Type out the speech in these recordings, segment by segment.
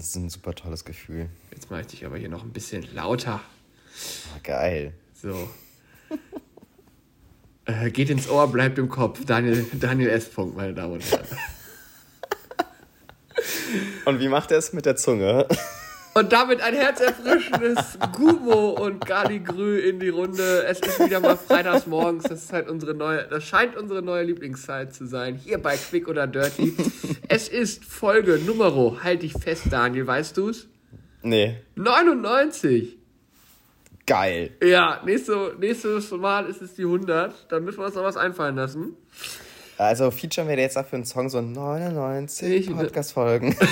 Das ist ein super tolles Gefühl. Jetzt mache ich dich aber hier noch ein bisschen lauter. Oh, geil. So. äh, geht ins Ohr, bleibt im Kopf. Daniel, Daniel S. Punkt, meine Damen und Herren. Und wie macht er es mit der Zunge? Und damit ein herzerfrischendes Gumo und Galigrü in die Runde. Es ist wieder mal freitags morgens. Das ist halt unsere neue, das scheint unsere neue Lieblingszeit zu sein. Hier bei Quick oder Dirty. Es ist Folge Numero. Halt dich fest, Daniel, weißt du's? Nee. 99. Geil. Ja, nächste, nächstes Mal ist es die 100. Dann müssen wir uns noch was einfallen lassen. Also featuren wir jetzt dafür einen Song so 99 Podcast-Folgen.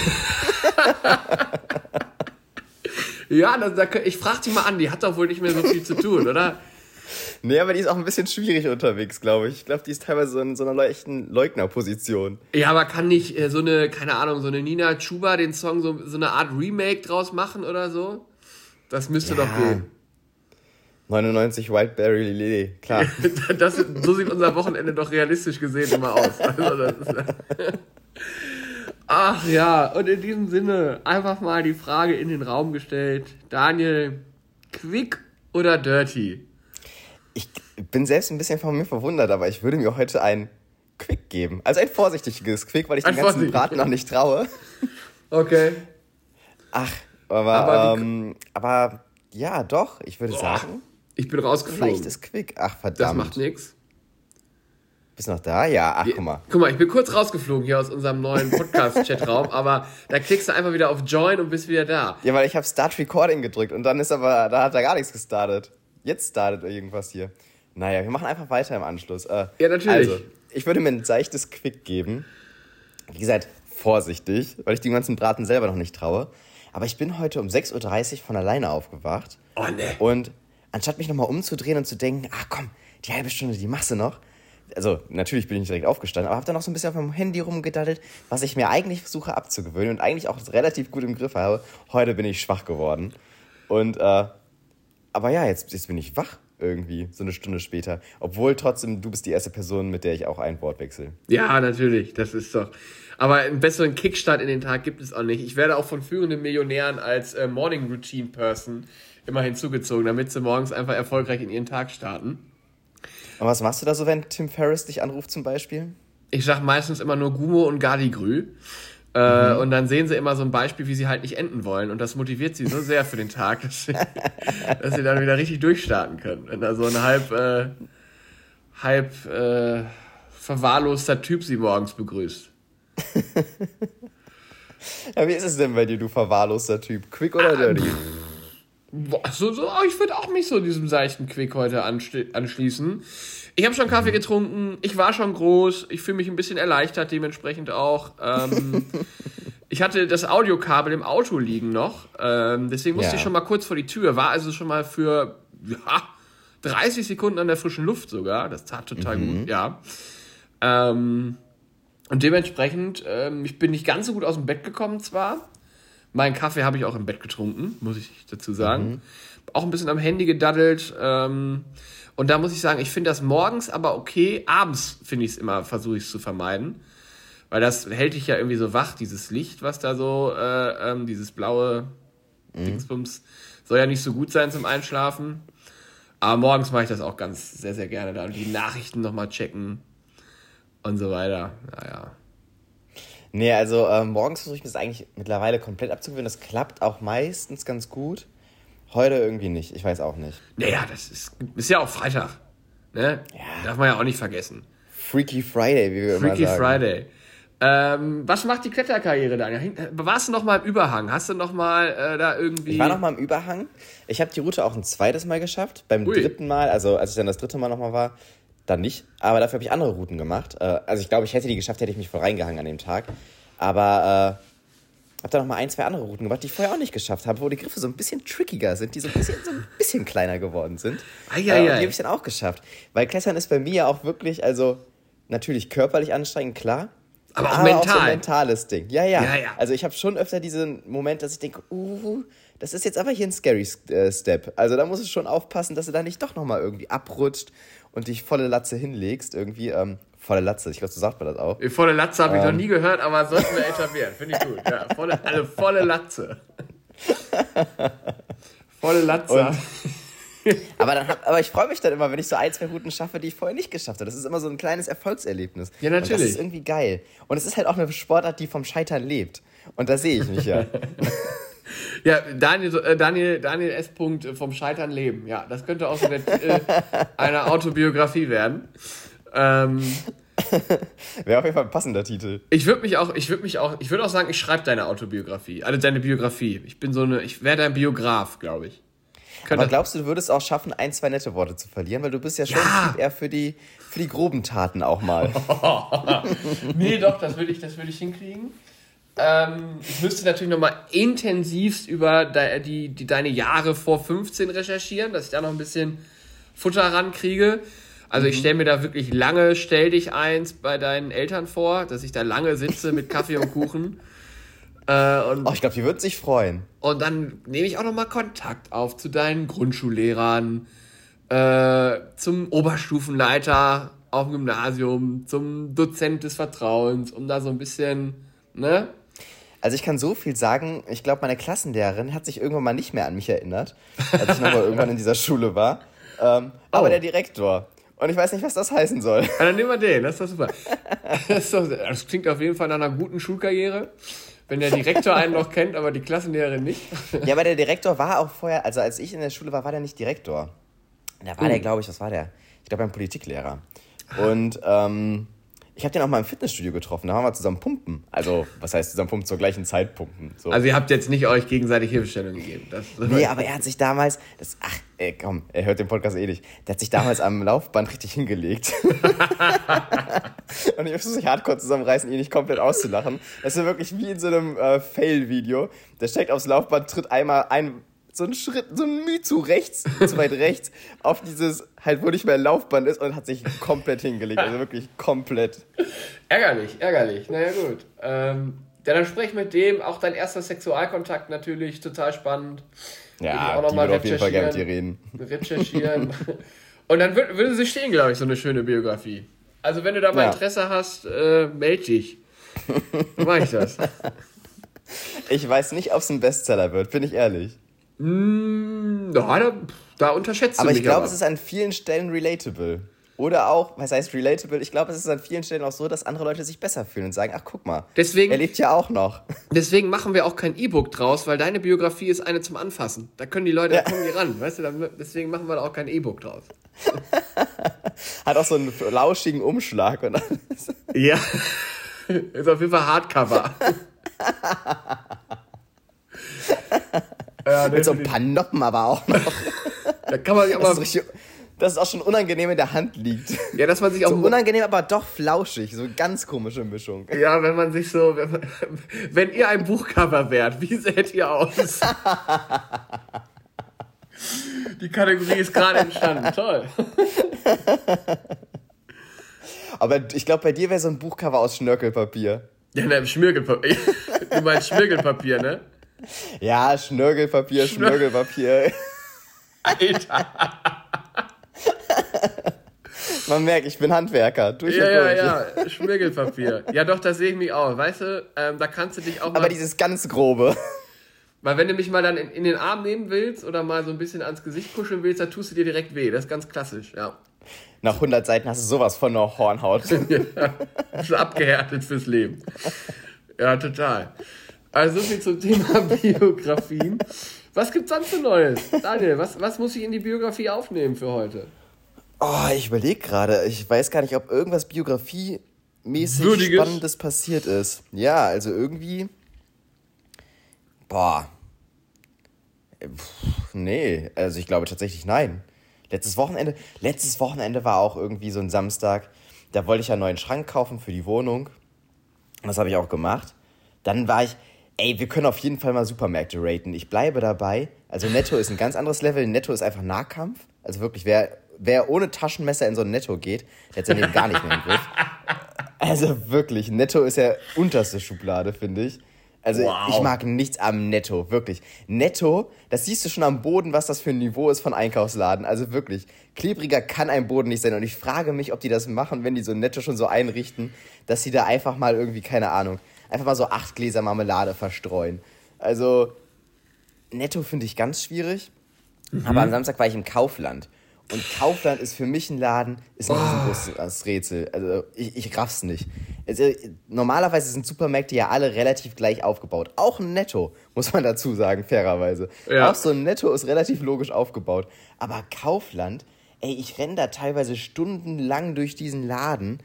Ja, das, das, ich frag die mal an, die hat doch wohl nicht mehr so viel zu tun, oder? Nee, aber die ist auch ein bisschen schwierig unterwegs, glaube ich. Ich glaube, die ist teilweise so in so einer leichten Leugnerposition. Ja, aber kann nicht äh, so eine, keine Ahnung, so eine Nina Chuba den Song so, so eine Art Remake draus machen oder so? Das müsste ja. doch gehen. 99 Wildberry Lily, klar. das, so sieht unser Wochenende doch realistisch gesehen immer aus. Also ist, Ach ja, und in diesem Sinne einfach mal die Frage in den Raum gestellt. Daniel, quick oder dirty? Ich bin selbst ein bisschen von mir verwundert, aber ich würde mir heute ein Quick geben. Also ein vorsichtiges Quick, weil ich ein den ganzen Braten noch nicht traue. Okay. Ach, aber, aber, ähm, aber ja, doch, ich würde Boah, sagen. Ich bin rausgeflogen. Leichtes Quick. Ach, verdammt. Das macht nichts. Bist du noch da? Ja, ach, guck mal. Guck mal, ich bin kurz rausgeflogen hier aus unserem neuen Podcast-Chatraum, aber da klickst du einfach wieder auf Join und bist wieder da. Ja, weil ich habe Start Recording gedrückt und dann ist aber, da hat er gar nichts gestartet. Jetzt startet irgendwas hier. Naja, wir machen einfach weiter im Anschluss. Äh, ja, natürlich. Also, ich würde mir ein seichtes Quick geben. Wie gesagt, vorsichtig, weil ich den ganzen Braten selber noch nicht traue. Aber ich bin heute um 6.30 Uhr von alleine aufgewacht. Oh ne. Und anstatt mich nochmal umzudrehen und zu denken, ach komm, die halbe Stunde, die machst du noch, also natürlich bin ich nicht direkt aufgestanden, aber habe dann noch so ein bisschen auf meinem Handy rumgedaddelt, was ich mir eigentlich versuche abzugewöhnen und eigentlich auch relativ gut im Griff habe. Heute bin ich schwach geworden. Und, äh, aber ja, jetzt, jetzt bin ich wach irgendwie, so eine Stunde später. Obwohl trotzdem, du bist die erste Person, mit der ich auch ein Wort wechsle. Ja, natürlich, das ist doch. Aber einen besseren Kickstart in den Tag gibt es auch nicht. Ich werde auch von führenden Millionären als äh, Morning Routine Person immer hinzugezogen, damit sie morgens einfach erfolgreich in ihren Tag starten. Und was machst du da so, wenn Tim Ferriss dich anruft zum Beispiel? Ich sag meistens immer nur Gumo und Gardigrü. Äh, mhm. Und dann sehen sie immer so ein Beispiel, wie sie halt nicht enden wollen. Und das motiviert sie so sehr für den Tag, dass sie, dass sie dann wieder richtig durchstarten können. Wenn da so ein halb, äh, halb äh, verwahrloster Typ sie morgens begrüßt. ja, wie ist es denn bei dir, du verwahrloster Typ? Quick oder ah, dirty? So, so, oh, ich würde auch mich so diesem seichten Quick heute anschließen. Ich habe schon Kaffee getrunken, ich war schon groß, ich fühle mich ein bisschen erleichtert dementsprechend auch. Ähm, ich hatte das Audiokabel im Auto liegen noch, ähm, deswegen musste ja. ich schon mal kurz vor die Tür, war also schon mal für ja, 30 Sekunden an der frischen Luft sogar, das tat total mhm. gut, ja. Ähm, und dementsprechend, ähm, ich bin nicht ganz so gut aus dem Bett gekommen zwar, Meinen Kaffee habe ich auch im Bett getrunken, muss ich dazu sagen. Mhm. Auch ein bisschen am Handy gedaddelt. Ähm, und da muss ich sagen, ich finde das morgens aber okay. Abends finde ich es immer, versuche ich es zu vermeiden. Weil das hält dich ja irgendwie so wach, dieses Licht, was da so, äh, ähm, dieses blaue mhm. Dingsbums, soll ja nicht so gut sein zum Einschlafen. Aber morgens mache ich das auch ganz sehr, sehr gerne da und die Nachrichten nochmal checken und so weiter. Naja. Nee, also äh, morgens versuche ich mir das eigentlich mittlerweile komplett abzugewöhnen. Das klappt auch meistens ganz gut. Heute irgendwie nicht. Ich weiß auch nicht. Naja, das ist, ist ja auch Freitag. Ne? Ja. Darf man ja auch nicht vergessen. Freaky Friday, wie wir Freaky immer sagen. Freaky Friday. Ähm, was macht die Kletterkarriere, Daniel? Warst du noch mal im Überhang? Hast du noch mal äh, da irgendwie... Ich war noch mal im Überhang. Ich habe die Route auch ein zweites Mal geschafft. Beim Ui. dritten Mal, also als ich dann das dritte Mal noch mal war, dann nicht. Aber dafür habe ich andere Routen gemacht. Äh, also ich glaube, ich hätte die geschafft, hätte ich mich voll reingehangen an dem Tag. Aber äh, habe da noch mal ein, zwei andere Routen gemacht, die ich vorher auch nicht geschafft habe, wo die Griffe so ein bisschen trickiger sind, die so ein bisschen, so ein bisschen kleiner geworden sind. Ah, ja, äh, die habe ich dann auch geschafft. Weil Klettern ist bei mir auch wirklich, also natürlich körperlich anstrengend, klar. Aber auch aber mental. Auch so ein mentales Ding. Ja, ja. ja, ja. Also ich habe schon öfter diesen Moment, dass ich denke, uh, das ist jetzt aber hier ein scary äh, Step. Also da muss es schon aufpassen, dass du da nicht doch noch mal irgendwie abrutscht und dich volle Latze hinlegst irgendwie. Ähm, Volle Latze, ich glaube, so sagt man das auch. Volle Latze habe ich Ähm. noch nie gehört, aber sollten wir etablieren. Finde ich gut. Ja, volle, eine volle Latze. volle Latze. Aber, dann hab, aber ich freue mich dann immer, wenn ich so ein, zwei Routen schaffe, die ich vorher nicht geschafft habe. Das ist immer so ein kleines Erfolgserlebnis. Ja, Und das natürlich. ist irgendwie geil. Und es ist halt auch eine Sportart, die vom Scheitern lebt. Und da sehe ich mich ja. Ja, Daniel, äh, Daniel, Daniel S. Punkt äh, vom Scheitern leben. Ja, das könnte auch so der Titel einer Autobiografie werden. Ähm, Wäre auf jeden Fall ein passender Titel. ich würde mich auch, ich würde mich auch, ich würde auch sagen, ich schreibe deine Autobiografie, also deine Biografie. Ich bin so eine, ich wäre dein Biograf, glaube ich. Aber glaubst du, du würdest auch schaffen, ein, zwei nette Worte zu verlieren? Weil du bist ja schon Ja. Eher für die, für die groben Taten auch mal. nee, doch, das würde ich, das würde ich hinkriegen. Ähm, ich müsste natürlich nochmal intensivst über de, die, die, deine Jahre vor 15 recherchieren, dass ich da noch ein bisschen Futter rankriege. Also ich stelle mir da wirklich lange, stell dich eins bei deinen Eltern vor, dass ich da lange sitze mit Kaffee und Kuchen. Äh, und, Oh, ich glaube, die würden sich freuen. und dann nehme ich auch nochmal Kontakt auf zu deinen Grundschullehrern, äh, zum Oberstufenleiter auf dem Gymnasium, zum Dozent des Vertrauens, um da so ein bisschen, ne? Also ich kann so viel sagen, ich glaube, meine Klassenlehrerin hat sich irgendwann mal nicht mehr an mich erinnert, als ich nochmal irgendwann in dieser Schule war. Ähm, Aber Oh. der Direktor. Und ich weiß nicht, was das heißen soll. Ja, dann nehmen wir den, das ist doch super. Das, ist doch, das klingt auf jeden Fall nach einer guten Schulkarriere. Wenn der Direktor einen noch kennt, aber die Klassenlehrerin nicht. Ja, aber der Direktor war auch vorher, also als ich in der Schule war, war der nicht Direktor. Da war Oh. der, glaube ich, was war der? Ich glaube, ein Politiklehrer. Und ähm, ich habe den auch mal im Fitnessstudio getroffen. Da haben wir zusammen pumpen. Also, was heißt zusammen pumpen? Zur gleichen Zeit pumpen. So. Also ihr habt jetzt nicht euch gegenseitig Hilfestellung gegeben. Das, Nee, aber er hat sich damals, das, ach, ey, komm, er hört den Podcast eh nicht. Der hat sich damals am Laufband richtig hingelegt. Und ich muss sich hardcore zusammenreißen, ihn nicht komplett auszulachen. Das ist ja wirklich wie in so einem äh, Fail-Video. Der steigt aufs Laufband, tritt einmal ein, so einen Schritt, so ein Mühe zu rechts, zu weit rechts, auf dieses, halt, wo nicht mehr Laufband ist und hat sich komplett hingelegt. Also wirklich komplett. Ärgerlich, ärgerlich. Naja, gut. Ähm, ja, dann sprech mit dem. Auch dein erster Sexualkontakt natürlich total spannend. Will ich Ja, auch noch die mal auf jeden Fall gerne mit dir recherchieren. reden. Recherchieren. Und dann würde, würde sie stehen, glaube ich, so eine schöne Biografie. Also, wenn du da mal Ja. Interesse hast, äh, melde dich. So mache ich das. Ich weiß nicht, ob es ein Bestseller wird, bin ich ehrlich. Mm, ja, da, da unterschätzt Aber du ich mich glaube, aber. es ist an vielen Stellen relatable. Oder auch, was heißt relatable? Ich glaube, es ist an vielen Stellen auch so, dass andere Leute sich besser fühlen und sagen, ach guck mal, Deswegen- er lebt ja auch noch. Deswegen machen wir auch kein E-Book draus, weil deine Biografie ist eine zum Anfassen. Da können die Leute, da kommen die ran, weißt du, deswegen machen wir da auch kein E-Book draus. Hat auch so einen lauschigen Umschlag. Und alles. Ja. ist auf jeden Fall Hardcover. Ja, Mit so ein paar Noppen aber auch noch. da kann man sich Das ist, aber, richtig, das ist auch schon unangenehm in der Hand liegt. ja, dass man sich auch, So unangenehm, aber doch flauschig. So eine ganz komische Mischung. ja, wenn man sich so, wenn, man, wenn ihr ein Buchcover wärt, wie seht ihr aus? Die Kategorie ist gerade entstanden, toll. Aber ich glaube, bei dir wäre so ein Buchcover aus Schnörkelpapier. Ja, ne, Schmirgelpapier. Du meinst Schmirgelpapier, ne? Ja, Schnörkelpapier, Schnörkelpapier. Alter. Man merkt, ich bin Handwerker. Durch Ja, ja, durch. ja, Schmirgelpapier. Ja, doch, da sehe ich mich auch. Weißt du, ähm, da kannst du dich auch Aber mal. dieses ganz grobe. Weil wenn du mich mal dann in, in den Arm nehmen willst oder mal so ein bisschen ans Gesicht kuscheln willst, dann tust du dir direkt weh. Das ist ganz klassisch, ja. Nach 100 Seiten hast du sowas von einer Hornhaut. Bist du abgehärtet fürs Leben. Ja, total. Also so viel zum Thema Biografien. Was gibt's sonst für Neues? Daniel, was, was muss ich in die Biografie aufnehmen für heute? Oh, ich überlege gerade. Ich weiß gar nicht, ob irgendwas biografiemäßig Würdiges? Spannendes passiert ist. Ja, also irgendwie. Boah. Pff, Nee, also ich glaube tatsächlich nein. Letztes Wochenende, letztes Wochenende war auch irgendwie so ein Samstag. Da wollte ich ja einen neuen Schrank kaufen für die Wohnung. Das habe ich auch gemacht. Dann war ich, ey, wir können auf jeden Fall mal Supermärkte raten. Ich bleibe dabei. Also Netto ist ein ganz anderes Level. Netto ist einfach Nahkampf. Also wirklich, wer, wer ohne Taschenmesser in so ein Netto geht, der hat sein Leben gar nicht mehr im Griff. Also wirklich, Netto ist ja unterste Schublade, finde ich. Also Wow. ich mag nichts am Netto, wirklich. Netto, das siehst du schon am Boden, was das für ein Niveau ist von Einkaufsladen. Also wirklich, klebriger kann ein Boden nicht sein. Und ich frage mich, ob die das machen, wenn die so Netto schon so einrichten, dass sie da einfach mal irgendwie, keine Ahnung, einfach mal so acht Gläser Marmelade verstreuen. Also Netto finde ich ganz schwierig. Aber am Samstag war ich im Kaufland. Und Kaufland ist für mich ein Laden, ist ein riesengroßes Rätsel. Also ich, ich raff's nicht. Also, normalerweise sind Supermärkte ja alle relativ gleich aufgebaut. Auch ein Netto, muss man dazu sagen, fairerweise. Ja. Auch so ein Netto ist relativ logisch aufgebaut. Aber Kaufland, ey, ich renne da teilweise stundenlang durch diesen Laden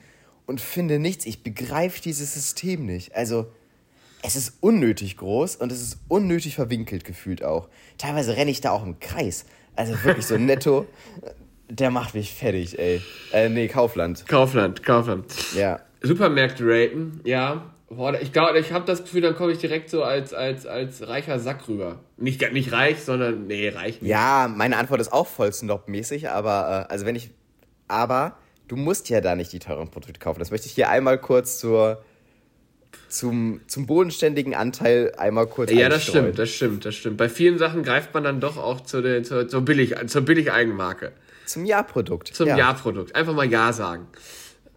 und finde nichts. Ich begreife dieses System nicht. Also, es ist unnötig groß und es ist unnötig verwinkelt gefühlt auch. Teilweise renne ich da auch im Kreis. Also wirklich so netto, der macht mich fertig, ey. Äh, nee, Kaufland. Kaufland, Kaufland. Ja. Supermärkte raten, ja. Boah, ich glaube, ich habe das Gefühl, dann komme ich direkt so als, als, als reicher Sack rüber. Nicht, nicht reich, sondern, nee, reich nicht. Ja, meine Antwort ist auch voll Snob-mäßig, aber, äh, also wenn ich, aber du musst ja da nicht die teuren Produkte kaufen. Das möchte ich hier einmal kurz zur, zum, zum bodenständigen Anteil einmal kurz Ja, das stimmt, das stimmt, das stimmt. Bei vielen Sachen greift man dann doch auch zu der, zur, zur, Billig, zur Billig-Eigenmarke. Zum Ja-Produkt. Zum ja. Ja-Produkt. Einfach mal Ja sagen.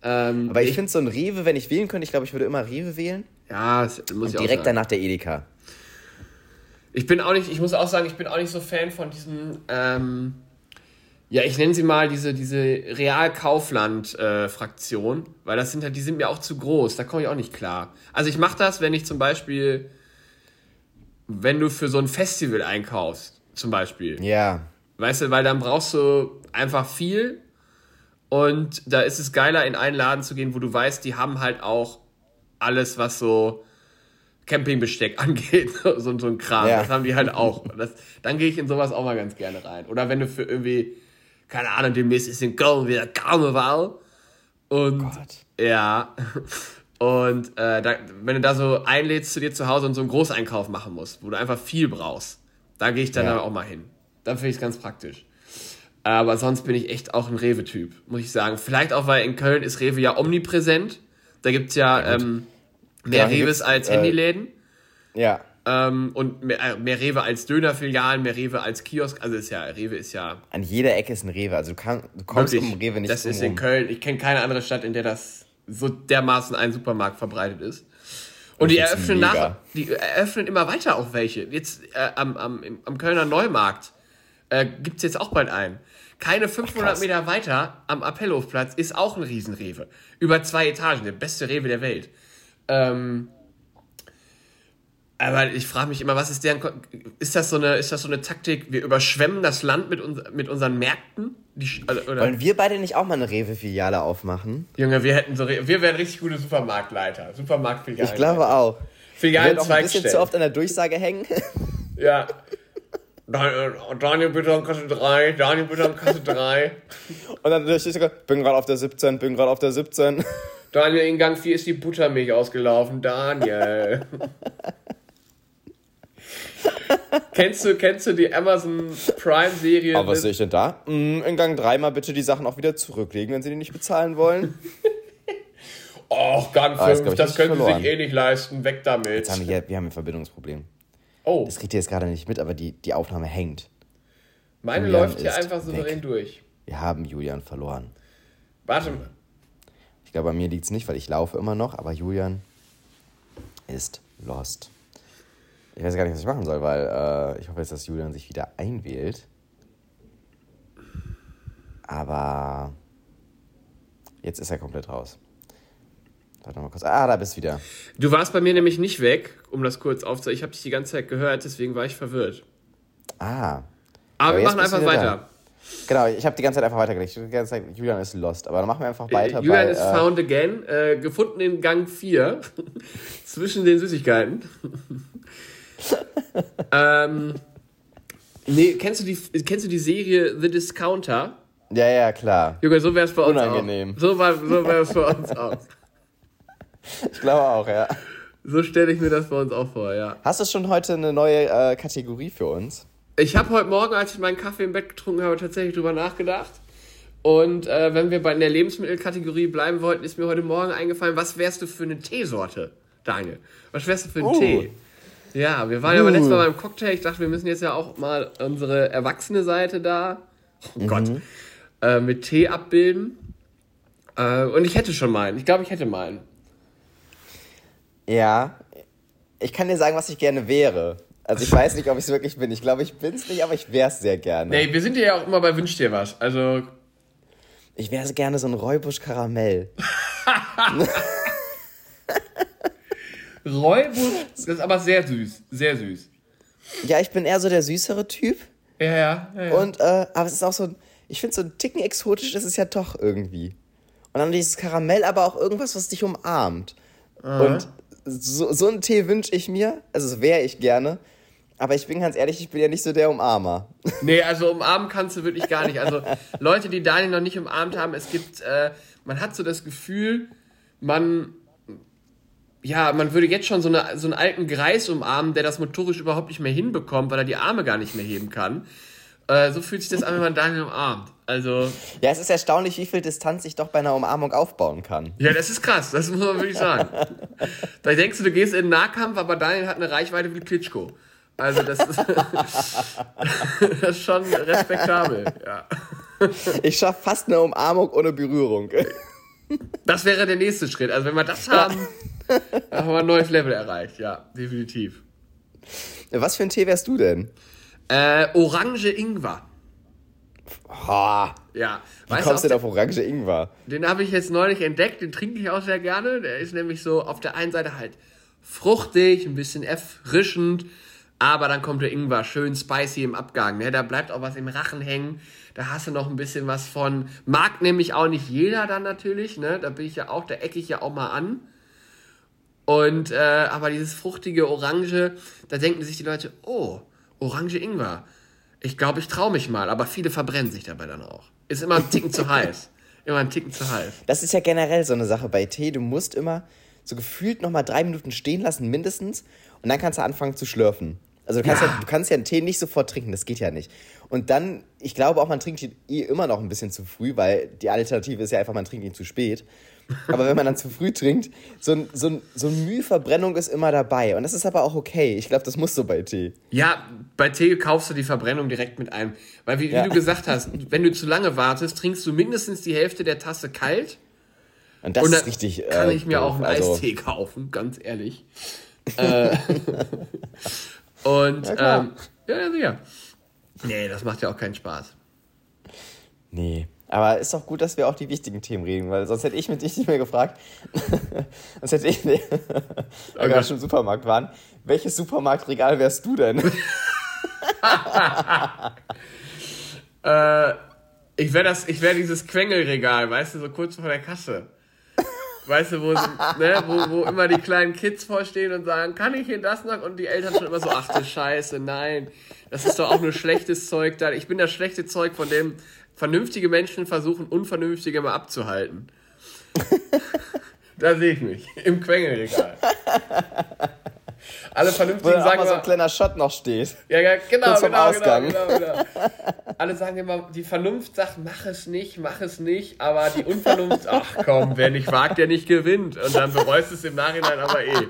Ähm, Aber ich finde so ein Rewe, wenn ich wählen könnte, ich glaube, ich würde immer Rewe wählen. ja, das muss ich auch Direkt sagen. danach der Edeka. Ich bin auch nicht, ich muss auch sagen, ich bin auch nicht so Fan von diesen, ähm, ja, ich nenne sie mal diese, diese Real-Kaufland-Fraktion, weil das sind halt, die sind mir auch zu groß, da komme ich auch nicht klar. Also ich mache das, wenn ich zum Beispiel, wenn du für so ein Festival einkaufst, zum Beispiel. Ja. Weißt du, weil dann brauchst du einfach viel und da ist es geiler, in einen Laden zu gehen, wo du weißt, die haben halt auch alles, was so Campingbesteck angeht, so, so ein Kram. Ja. Das haben die halt auch. Das, dann gehe ich in sowas auch mal ganz gerne rein. Oder wenn du für irgendwie, keine Ahnung, demnächst ist in Köln wieder Karneval und Gott. ja. Und äh, da, wenn du da so einlädst zu dir zu Hause und so einen Großeinkauf machen musst, wo du einfach viel brauchst, da gehe ich dann Ja. auch mal hin. Dann finde ich es ganz praktisch. Aber sonst bin ich echt auch ein Rewe-Typ, muss ich sagen. Vielleicht auch, weil in Köln ist Rewe ja omnipräsent. Da gibt es ja, ähm, mehr Ja, gibt's, als äh, Handyläden. Ja. Ähm, und mehr, äh, mehr Rewe als Dönerfilialen, mehr Rewe als Kiosk. Also ist ja, Rewe ist ja An jeder Ecke ist ein Rewe. Also du, kann, du kommst wirklich, um Rewe nicht das ist in rum. Köln. Ich kenne keine andere Stadt, in der das so dermaßen ein Supermarkt verbreitet ist. Und die find's eröffnen nach, die eröffnen immer weiter auch welche. Jetzt äh, am, am, am Kölner Neumarkt äh, gibt es jetzt auch bald einen. Keine 500 krass. Meter weiter am Appellhofplatz ist auch ein Riesenrewe. Über zwei Etagen, der beste Rewe der Welt. Ähm, aber ich frage mich immer, was ist deren, ist das so eine, ist das so eine Taktik? Wir überschwemmen das Land mit, uns, mit unseren Märkten? Die, also, oder? Wollen wir beide nicht auch mal eine Rewe-Filiale aufmachen? Junge, wir hätten so, wir wären richtig gute Supermarktleiter, Supermarktfilialen. Ich glaube auch. Wir Filialen werden auch ein bisschen zu oft an der Durchsage hängen. Ja. Daniel, Daniel bitte an Kasse 3, Daniel bitte an Kasse 3. Und dann steht sogar, bin gerade auf der 17, bin gerade auf der 17. Daniel, in Gang 4 ist die Buttermilch ausgelaufen. Daniel. kennst, du, kennst du die Amazon Prime-Serie? Aber was sehe ich denn da? Mm, In Gang 3 mal bitte die Sachen auch wieder zurücklegen, wenn sie die nicht bezahlen wollen. Och, Gang Ah, jetzt 5, glaub ich, das können sie verloren. sich eh nicht leisten. Weg damit. Jetzt haben wir, hier, wir haben ein Verbindungsproblem. Oh, Das kriegt ihr jetzt gerade nicht mit, aber die, die Aufnahme hängt. meine Julian läuft hier einfach souverän weg. durch. Wir haben Julian verloren. Warte mal. Ich glaube, bei mir liegt es nicht, weil ich laufe immer noch, aber Julian ist lost. Ich weiß gar nicht, was ich machen soll, weil äh, ich hoffe jetzt, dass Julian sich wieder einwählt. Aber jetzt ist er komplett raus. Warte mal kurz. Ah, da bist du wieder. Du warst bei mir nämlich nicht weg, um das kurz aufzunehmen. Ich habe dich die ganze Zeit gehört, deswegen war ich verwirrt. Ah. Aber, Aber wir machen einfach weiter. Genau, ich habe die ganze Zeit einfach weitergelegt. Ich hab die ganze Zeit, Julian ist lost. Aber dann machen wir einfach weiter Äh, Julian bei. ist äh, found again, äh, gefunden in Gang 4, zwischen den Süßigkeiten. Ähm, nee, kennst du, die, kennst du die Serie The Discounter? ja, ja, klar. Junge, so wär's bei uns Unangenehm. auch. So, war, so wär's bei uns auch. Ich glaube auch, ja. So stelle ich mir das bei uns auch vor, ja. Hast du schon heute eine neue äh, Kategorie für uns? Ich habe heute Morgen, als ich meinen Kaffee im Bett getrunken habe, tatsächlich drüber nachgedacht. Und äh, wenn wir bei in der Lebensmittelkategorie bleiben wollten, ist mir heute Morgen eingefallen, was wärst du für eine Teesorte, Daniel? Was wärst du für einen Oh. Tee? Ja, wir waren ja uh. aber letztes Mal beim Cocktail. Ich dachte, wir müssen jetzt ja auch mal unsere erwachsene Seite da, oh mhm. Gott, äh, mit Tee abbilden. Äh, und ich hätte schon meinen. Ich glaube, ich hätte meinen. Ja, ich kann dir sagen, was ich gerne wäre. Also ich weiß nicht, ob ich es wirklich bin. Ich glaube, ich bin es nicht, aber ich wäre es sehr gerne. Nee, wir sind ja auch immer bei Wünsch dir was. Also. Ich wäre gerne so ein Räubusch Das ist aber sehr süß. Sehr süß. Ja, ich bin eher so der süßere Typ. Ja, ja. ja, ja. Und, äh, aber es ist auch so ein, ich finde so ein Ticken exotisch ist es ja doch irgendwie. Und dann dieses Karamell, aber auch irgendwas, was dich umarmt. Aha. Und so, so einen Tee wünsche ich mir, also das wäre ich gerne. Aber ich bin ganz ehrlich, ich bin ja nicht so der Umarmer. Nee, also umarmen kannst du wirklich gar nicht. Also Leute, die Daniel noch nicht umarmt haben, es gibt, äh, man hat so das Gefühl, man, ja, man würde jetzt schon so, eine, so einen alten Greis umarmen, der das motorisch überhaupt nicht mehr hinbekommt, weil er die Arme gar nicht mehr heben kann. Äh, so fühlt sich das an, wenn man Daniel umarmt. Also. Ja, es ist erstaunlich, wie viel Distanz sich doch bei einer Umarmung aufbauen kann. Ja, das ist krass, das muss man wirklich sagen. da denkst du, du gehst in den Nahkampf, aber Daniel hat eine Reichweite wie Klitschko. Also das ist, das ist schon respektabel, ja. Ich schaffe fast eine Umarmung ohne Berührung. Das wäre der nächste Schritt. Also wenn wir das haben, dann haben wir ein neues Level erreicht, ja, definitiv. Was für ein Tee wärst du denn? Äh, Orange Ingwer. Oh, ja. Wie weißt kommst du denn auf Orange Ingwer? Den habe ich jetzt neulich entdeckt, den trinke ich auch sehr gerne. Der ist nämlich so auf der einen Seite halt fruchtig, ein bisschen erfrischend, aber dann kommt der Ingwer schön spicy im Abgang. Ne? Da bleibt auch was im Rachen hängen. Da hast du noch ein bisschen was von. Mag nämlich auch nicht jeder dann natürlich. Ne? Da bin ich ja auch, da ecke ich ja auch mal an. Und äh, aber dieses fruchtige Orange, da denken sich die Leute, oh, Orange Ingwer. Ich glaube, ich traue mich mal, aber viele verbrennen sich dabei dann auch. Ist immer ein Ticken zu heiß. Immer ein Ticken zu heiß. Das ist ja generell so eine Sache bei Tee. Du musst immer so gefühlt nochmal drei Minuten stehen lassen, mindestens. Und dann kannst du anfangen zu schlürfen. Also du kannst ja. ja. du kannst ja einen Tee nicht sofort trinken, das geht ja nicht. Und dann, ich glaube auch, man trinkt ihn eh immer noch ein bisschen zu früh, weil die Alternative ist ja einfach, man trinkt ihn zu spät. Aber wenn man dann zu früh trinkt, so, ein, so, ein, so eine Müheverbrennung ist immer dabei. Und das ist aber auch okay. Ich glaube, das muss so bei Tee. Ja, bei Tee kaufst du die Verbrennung direkt mit ein. Weil, wie, ja. wie du gesagt hast, wenn du zu lange wartest, trinkst du mindestens die Hälfte der Tasse kalt. Und das und ist richtig. Kann äh, ich mir auch einen also, Eistee kaufen, ganz ehrlich. äh, und, ja, ähm, ja, ja, sicher. Nee, das macht ja auch keinen Spaß. Nee. Aber ist doch gut, dass wir auch die wichtigen Themen reden, weil sonst hätte ich mit dich nicht mehr gefragt. sonst hätte ich, weil wir schon im Supermarkt waren. Welches Supermarktregal wärst du denn? äh, ich wäre das, ich wäre dieses Quengelregal, weißt du, so kurz vor der Kasse. Weißt du, wo, ne, wo, wo immer die kleinen Kids vorstehen und sagen, kann ich hier das noch? Und die Eltern schon immer so, ach du Scheiße, nein. Das ist doch auch nur schlechtes Zeug da. Ich bin das schlechte Zeug, von dem vernünftige Menschen versuchen, Unvernünftige mal abzuhalten. da sehe ich mich. Im Quengelregal. Alle vernünftigen Wo sagen immer so ein kleiner Shot noch steht. Ja, ja genau, genau, genau, genau, genau. Alle sagen immer, die Vernunft sagt, mach es nicht, mach es nicht, aber die Unvernunft, ach komm, wer nicht wagt, der nicht gewinnt. Und dann bereust es im Nachhinein aber eh.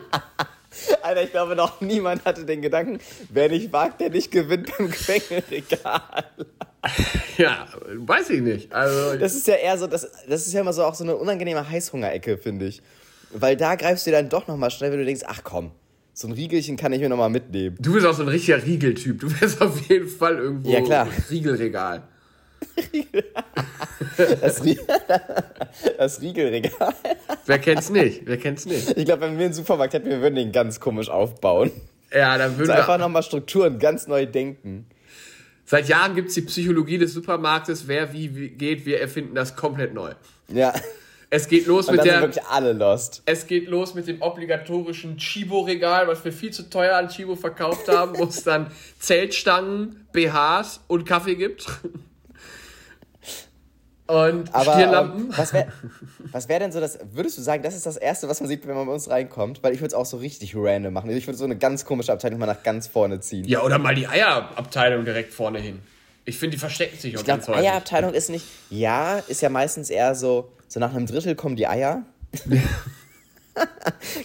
Alter, ich glaube, noch niemand hatte den Gedanken, wer nicht wagt, der nicht gewinnt beim Quengelregal. Ja, weiß ich nicht. Also, das ist ja eher so, das, das ist ja immer so auch so eine unangenehme Heißhungerecke, finde ich. Weil da greifst du dann doch nochmal schnell, wenn du denkst, ach komm, so ein Riegelchen kann ich mir nochmal mitnehmen. Du bist auch so ein richtiger Riegeltyp. Du wärst auf jeden Fall irgendwo ja, klar. Riegelregal. das, Rie das Riegelregal. Wer kennt's nicht? Wer kennt's nicht? Ich glaube, wenn wir einen Supermarkt hätten, wir würden den ganz komisch aufbauen. Ja, dann würden so wir einfach nochmal Strukturen ganz neu denken. Seit Jahren gibt es die Psychologie des Supermarktes, wer wie geht, wir erfinden das komplett neu. Ja. Es geht los mit der. Sind wirklich alle lost. Es geht los mit dem obligatorischen Chibo-Regal, was wir viel zu teuer an Chibo verkauft haben, wo es dann Zeltstangen, BHs und Kaffee gibt. Und Aber, Stirnlampen. Ähm, was wäre was wär denn so das, würdest du sagen, das ist das Erste, was man sieht, wenn man bei uns reinkommt? Weil ich würde es auch so richtig random machen. Ich würde so eine ganz komische Abteilung mal nach ganz vorne ziehen. Ja, oder mal die Eierabteilung direkt vorne hin. Ich finde, die verstecken sich auch ich ganz glaub, Eierabteilung ist nicht, ja, ist ja meistens eher so, so nach einem Drittel kommen die Eier.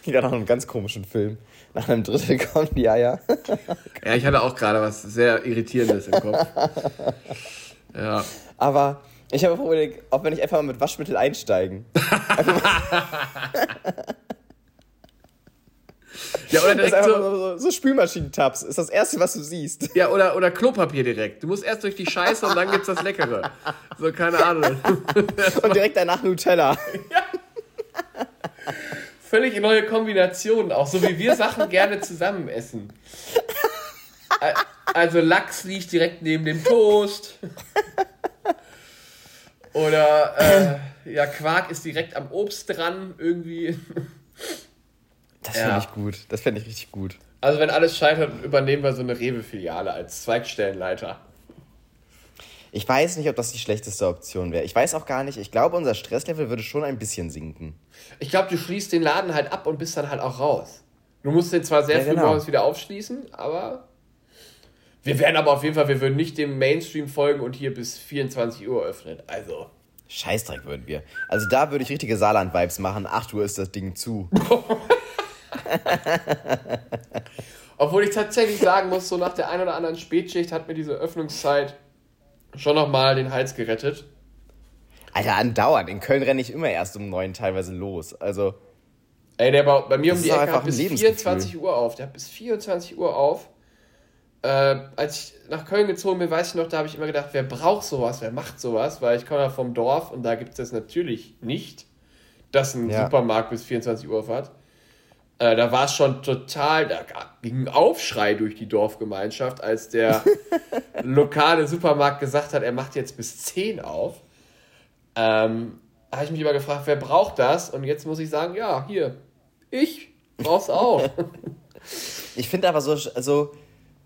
Ging gerade nach einem ganz komischen Film. Nach einem Drittel kommen die Eier. ja, ich hatte auch gerade was sehr Irritierendes im Kopf. Ja. Aber ich habe überlegt, ob wir nicht einfach mal mit Waschmittel einsteigen. Ja, oder direkt so, so, so Spülmaschinentabs ist das erste, was du siehst. Ja, oder, oder Klopapier direkt. Du musst erst durch die Scheiße und dann gibt's das Leckere. So, keine Ahnung. und direkt danach Nutella. Ja. Völlig neue Kombinationen, auch so wie wir Sachen gerne zusammen essen. Also Lachs liegt direkt neben dem Toast. Oder äh, ja, Quark ist direkt am Obst dran, irgendwie. Das ja. finde ich gut. Das fände ich richtig gut. Also, wenn alles scheitert, übernehmen wir so eine Rewe-Filiale als Zweigstellenleiter. Ich weiß nicht, ob das die schlechteste Option wäre. Ich weiß auch gar nicht. Ich glaube, unser Stresslevel würde schon ein bisschen sinken. Ich glaube, du schließt den Laden halt ab und bist dann halt auch raus. Du musst den zwar sehr ja, früh genau. morgens wieder aufschließen, aber. Wir werden aber auf jeden Fall, wir würden nicht dem Mainstream folgen und hier bis 24 Uhr öffnen. Also. Scheißdreck würden wir. Also da würde ich richtige Saarland-Vibes machen. 8 Uhr ist das Ding zu. Obwohl ich tatsächlich sagen muss, so nach der ein oder anderen Spätschicht hat mir diese Öffnungszeit schon nochmal den Hals gerettet. Alter, andauernd. In Köln renne ich immer erst um neun teilweise los. Also. Ey, der baut bei mir um die Ecke hat bis 24 Uhr auf. Der hat bis 24 Uhr auf. Äh, als ich nach Köln gezogen bin, weiß ich noch, da habe ich immer gedacht, wer braucht sowas, wer macht sowas, weil ich komme ja vom Dorf und da gibt es das natürlich nicht, dass ein ja. Supermarkt bis 24 Uhr hat. Äh, da war es schon total, da ging ein Aufschrei durch die Dorfgemeinschaft, als der lokale Supermarkt gesagt hat, er macht jetzt bis 10 auf. Ähm, habe ich mich immer gefragt, wer braucht das? Und jetzt muss ich sagen, ja, hier, ich brauch's auch. ich finde aber so, also,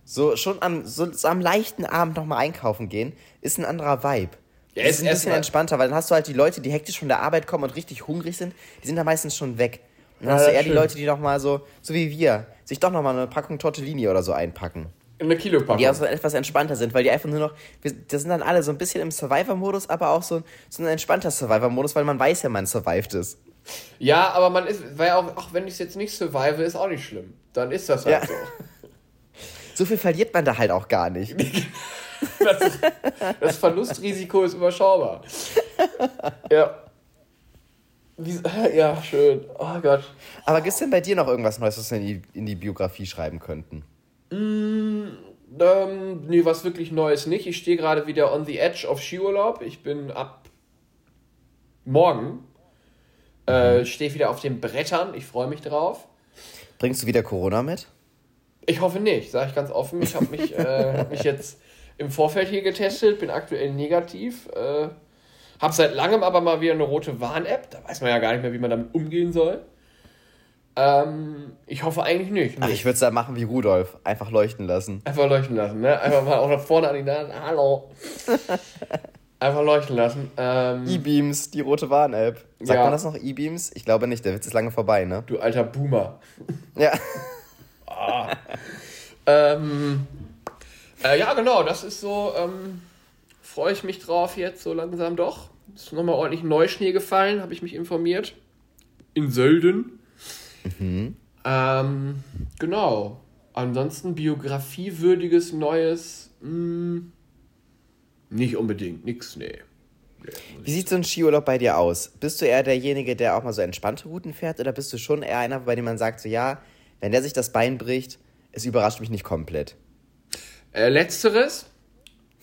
so schon am, so, so am leichten Abend nochmal einkaufen gehen, ist ein anderer Vibe. Ja, ist ein bisschen entspannter, weil dann hast du halt die Leute, die hektisch von der Arbeit kommen und richtig hungrig sind, die sind da meistens schon weg. Dann ja, hast du eher schön. die Leute, die noch mal so, so wie wir, sich doch noch mal eine Packung Tortellini oder so einpacken. Eine Kilopackung. Die auch so etwas entspannter sind, weil die einfach nur noch, das sind dann alle so ein bisschen im Survivor-Modus, aber auch so, so ein entspannter Survivor-Modus, weil man weiß ja, man survived ist. Ja, aber man ist, weil auch, auch wenn ich es jetzt nicht survive, ist auch nicht schlimm. Dann ist das halt ja. so. So viel verliert man da halt auch gar nicht. das, das Verlustrisiko ist überschaubar. Ja. Wie, ja, schön. Oh Gott. Aber gibt es denn bei dir noch irgendwas Neues, was wir in die, in die Biografie schreiben könnten? Mm, ähm, nee, was wirklich Neues nicht. Ich stehe gerade wieder on the edge of Skiurlaub. Ich bin ab morgen. Äh, mhm. stehe wieder auf den Brettern. Ich freue mich drauf. Bringst du wieder Corona mit? Ich hoffe nicht, sage ich ganz offen. Ich habe mich, äh, hab mich jetzt im Vorfeld hier getestet, bin aktuell negativ. Äh, hab seit langem aber mal wieder eine rote Warn-App. Da weiß man ja gar nicht mehr, wie man damit umgehen soll. Ähm, ich hoffe eigentlich nicht. Ach, ich würde es da machen wie Rudolf. Einfach leuchten lassen. Einfach leuchten lassen, ne? Einfach mal auch nach vorne an die Nase. Hallo. Einfach leuchten lassen. Ähm, E-Beams, die rote Warn-App. Sagt ja. man das noch, E-Beams? Ich glaube nicht, der Witz ist lange vorbei, ne? Du alter Boomer. ja. ah. ähm, äh, ja, genau, das ist so. Ähm, freue ich mich drauf jetzt so langsam doch. Ist nochmal ordentlich Neuschnee gefallen, habe ich mich informiert. In Sölden. Mhm. Ähm, genau. Ansonsten biografiewürdiges Neues. Mh, hm, nicht unbedingt, nix, nee. Wie sieht so ein Skiurlaub bei dir aus? Bist du eher derjenige, der auch mal so entspannte Routen fährt oder bist du schon eher einer, bei dem man sagt, so ja, wenn der sich das Bein bricht, es überrascht mich nicht komplett? Äh, letzteres.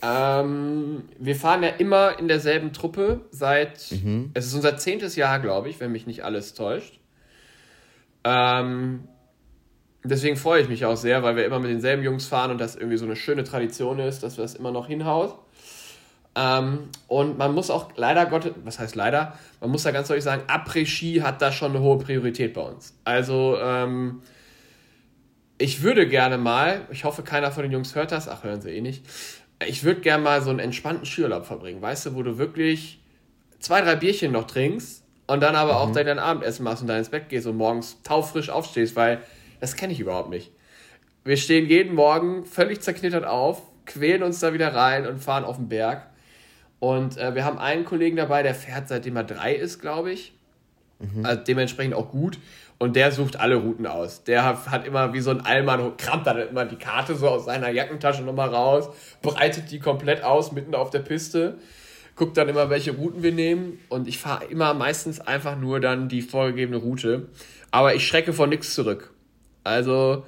Ähm, wir fahren ja immer in derselben Truppe seit, mhm. es ist unser zehntes Jahr, glaube ich, wenn mich nicht alles täuscht. Ähm, deswegen freue ich mich auch sehr, weil wir immer mit denselben Jungs fahren und das irgendwie so eine schöne Tradition ist, dass wir das immer noch hinhaut. Ähm, und man muss auch leider Gottes, was heißt leider, man muss da ganz deutlich sagen, Après-Ski hat da schon eine hohe Priorität bei uns. Also, ähm, ich würde gerne mal, ich hoffe, keiner von den Jungs hört das, ach, hören sie eh nicht, ich würde gerne mal so einen entspannten Skiurlaub verbringen, weißt du, wo du wirklich zwei, drei Bierchen noch trinkst und dann aber mhm. auch dein Abendessen machst und dann ins Bett gehst und morgens taufrisch aufstehst, weil das kenne ich überhaupt nicht. Wir stehen jeden Morgen völlig zerknittert auf, quälen uns da wieder rein und fahren auf den Berg. Und äh, wir haben einen Kollegen dabei, der fährt seitdem er drei ist, glaube ich. Mhm. Also dementsprechend auch gut. Und der sucht alle Routen aus. Der hat, immer wie so ein Allmann, kramt dann immer die Karte so aus seiner Jackentasche nochmal raus, breitet die komplett aus, mitten auf der Piste, guckt dann immer, welche Routen wir nehmen. Und ich fahre immer meistens einfach nur dann die vorgegebene Route. Aber ich schrecke vor nichts zurück. Also,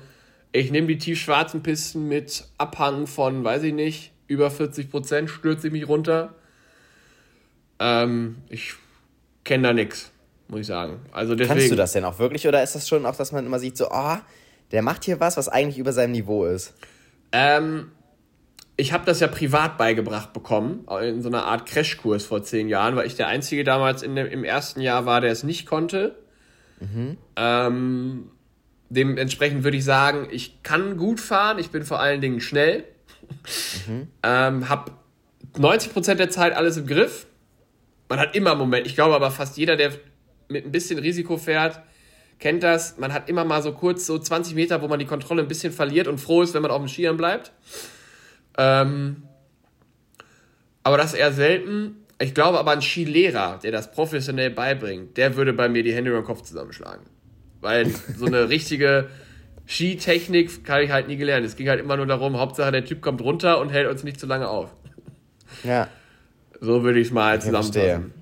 ich nehme die tiefschwarzen Pisten mit Abhang von, weiß ich nicht, über 40 Prozent, stürze ich mich runter. Ähm, ich kenne da nichts muss ich sagen. Also deswegen, Kannst du das denn auch wirklich oder ist das schon auch, dass man immer sieht, so, ah, oh, der macht hier was, was eigentlich über seinem Niveau ist? Ähm, ich habe das ja privat beigebracht bekommen, in so einer Art Crashkurs vor zehn Jahren, weil ich der Einzige damals in dem, im ersten Jahr war, der es nicht konnte. Mhm. Ähm, dementsprechend würde ich sagen, ich kann gut fahren, ich bin vor allen Dingen schnell, mhm. ähm, habe 90% der Zeit alles im Griff. Man hat immer Moment, ich glaube aber fast jeder, der mit ein bisschen Risiko fährt, kennt das. Man hat immer mal so kurz so 20 Meter, wo man die Kontrolle ein bisschen verliert und froh ist, wenn man auf dem Skiern bleibt. Ähm, aber das eher selten. Ich glaube aber ein Skilehrer, der das professionell beibringt, der würde bei mir die Hände über den Kopf zusammenschlagen. Weil so eine richtige Skitechnik habe ich halt nie gelernt. Es ging halt immer nur darum, Hauptsache der Typ kommt runter und hält uns nicht zu lange auf. Ja. So würde ich es mal zusammenfassen.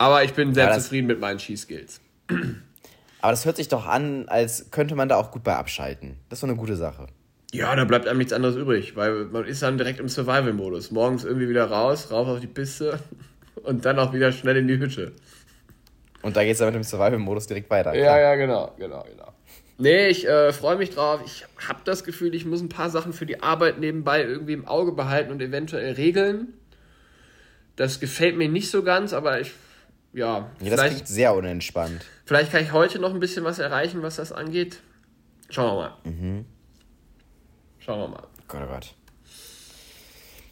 Aber ich bin sehr zufrieden mit meinen Skiskills. Aber das hört sich doch an, als könnte man da auch gut bei abschalten. Das ist so eine gute Sache. Ja, da bleibt einem nichts anderes übrig, weil man ist dann direkt im Survival-Modus. Morgens irgendwie wieder raus, rauf auf die Piste und dann auch wieder schnell in die Hütte. Und da geht es dann mit dem Survival-Modus direkt weiter. Ja, ja, genau, genau, genau. Nee, ich äh, freue mich drauf. Ich habe das Gefühl, ich muss ein paar Sachen für die Arbeit nebenbei irgendwie im Auge behalten und eventuell regeln. Das gefällt mir nicht so ganz, aber ich ja, ja das klingt sehr unentspannt. Vielleicht kann ich heute noch ein bisschen was erreichen, was das angeht. Schauen wir mal. Mhm. Schauen wir mal. Gott, oh Gott.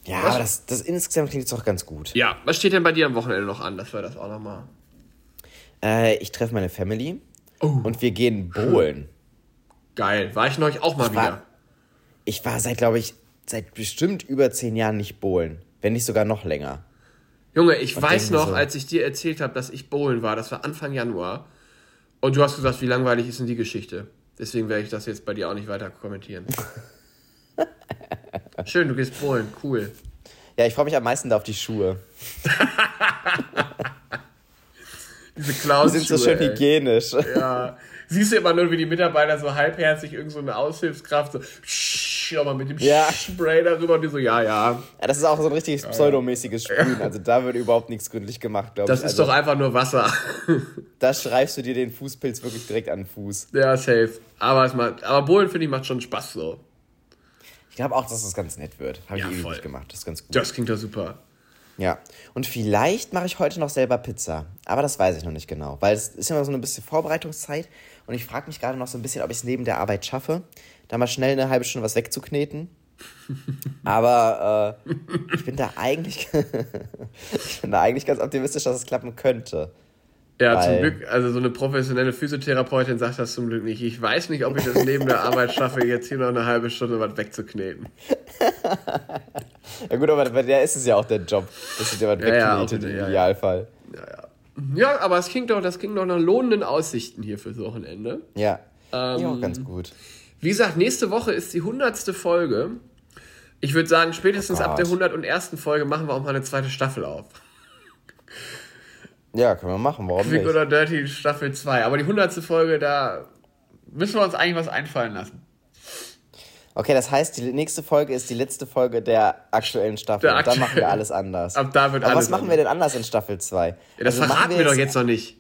Ja, was? aber das, das insgesamt klingt jetzt auch ganz gut. Ja, was steht denn bei dir am Wochenende noch an, dass wir das auch nochmal. Äh, ich treffe meine Family oh. und wir gehen bowlen. Geil, war ich neulich auch mal ich wieder. War, ich war seit, glaube ich, seit bestimmt über zehn Jahren nicht bowlen. Wenn nicht sogar noch länger. Junge, ich und weiß noch, so. als ich dir erzählt habe, dass ich bowlen war, das war Anfang Januar. Und du hast gesagt, wie langweilig ist denn die Geschichte? Deswegen werde ich das jetzt bei dir auch nicht weiter kommentieren. Schön, du gehst bowlen, cool. Ja, ich freue mich am meisten da auf die Schuhe. Diese Klaus. Die sind so schön ey. hygienisch. Ja. Siehst du immer nur, wie die Mitarbeiter so halbherzig irgend so eine Aushilfskraft so nochmal mit dem ja. Spray darüber und die so, ja, ja. Ja, das ist auch so ein richtiges pseudomäßiges Sprühen. Also da wird überhaupt nichts gründlich gemacht, glaube ich. Das ist also, doch einfach nur Wasser. da schreibst du dir den Fußpilz wirklich direkt an den Fuß. Ja, safe. Aber, es macht, aber Bohlen, finde ich, macht schon Spaß so. Ich glaube auch, dass es ganz nett wird. Habe ja, ich eh nicht gemacht. Das ist ganz gut. Das klingt doch super. Ja, und vielleicht mache ich heute noch selber Pizza. Aber das weiß ich noch nicht genau, weil es ist ja noch so ein bisschen Vorbereitungszeit. Und ich frage mich gerade noch so ein bisschen, ob ich es neben der Arbeit schaffe, da mal schnell eine halbe Stunde was wegzukneten. Aber äh, ich bin da eigentlich, ich bin da eigentlich ganz optimistisch, dass es klappen könnte. Ja, Weil, zum Glück, also so eine professionelle Physiotherapeutin sagt das zum Glück nicht. Ich weiß nicht, ob ich das neben der Arbeit schaffe, jetzt hier noch eine halbe Stunde was wegzukneten. ja gut, aber bei der ist es ja auch der Job, dass sie dir was ja, wegknetet ja, im Idealfall. Ja, ja. Ja, aber es klingt doch, das klingt doch nach lohnenden Aussichten hier fürs Wochenende. Ja, ähm, ja auch ganz gut. Wie gesagt, nächste Woche ist die hundertste Folge. Ich würde sagen, spätestens oh ab der 101. Folge machen wir auch mal eine zweite Staffel auf. Ja, können wir machen. Warum Quick nicht? oder Dirty Staffel 2. Aber die 100. Folge, da müssen wir uns eigentlich was einfallen lassen. Okay, das heißt, die nächste Folge ist die letzte Folge der aktuellen Staffel. Der und dann machen wir alles anders. Ab da wird Aber alles was machen anders. wir denn anders in Staffel 2? Ja, das also verraten wir, wir doch jetzt noch nicht.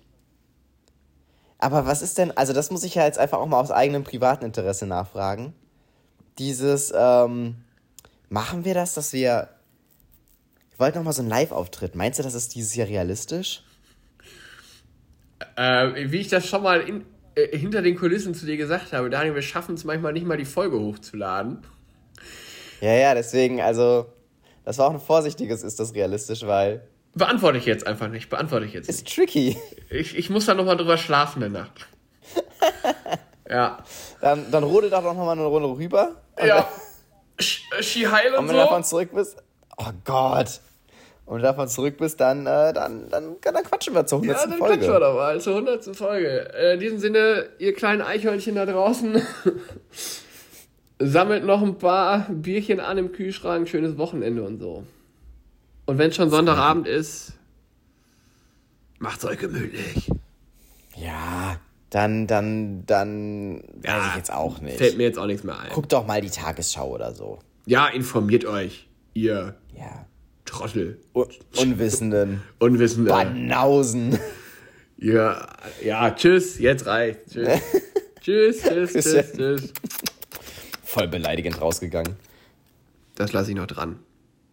Aber was ist denn, also das muss ich ja jetzt einfach auch mal aus eigenem privaten Interesse nachfragen. Dieses, ähm, machen wir das, dass wir. Wir wollten nochmal so einen Live-Auftritt. Meinst du, das ist dieses Jahr realistisch? Äh, wie ich das schon mal in, äh, hinter den Kulissen zu dir gesagt habe, Daniel, wir schaffen es manchmal nicht mal die Folge hochzuladen. Ja, ja, deswegen, also, das war auch ein vorsichtiges, ist das realistisch, weil Beantworte ich jetzt einfach nicht. Beantworte ich jetzt. Ist nicht. tricky. Ich, ich muss da nochmal drüber schlafen in der Nacht. ja. Dann, dann rodel doch nochmal eine Runde rüber. Ja. Ski Heil und, und wenn so. du davon zurück bist. Oh Gott. und davon zurück bist, dann, äh, dann, dann, dann quatschen wir zur 100. Ja, dann Folge. quatschen wir doch mal zur 100. Folge. Äh, in diesem Sinne, ihr kleinen Eichhörnchen da draußen, sammelt noch ein paar Bierchen an im Kühlschrank, schönes Wochenende und so. Und wenn schon Sonntagabend ist, macht's euch gemütlich. Ja, dann, dann, dann weiß Ja, ich jetzt auch nicht. Fällt mir jetzt auch nichts mehr ein. Guck doch mal die Tagesschau oder so. Ja, informiert euch, ihr Ja. Trottel. Un Unwissenden. Unwissende. Banausen. Ja, ja, tschüss, jetzt reicht. Tschüss. tschüss, tschüss, tschüss, tschüss. Voll beleidigend rausgegangen. Das lasse ich noch dran.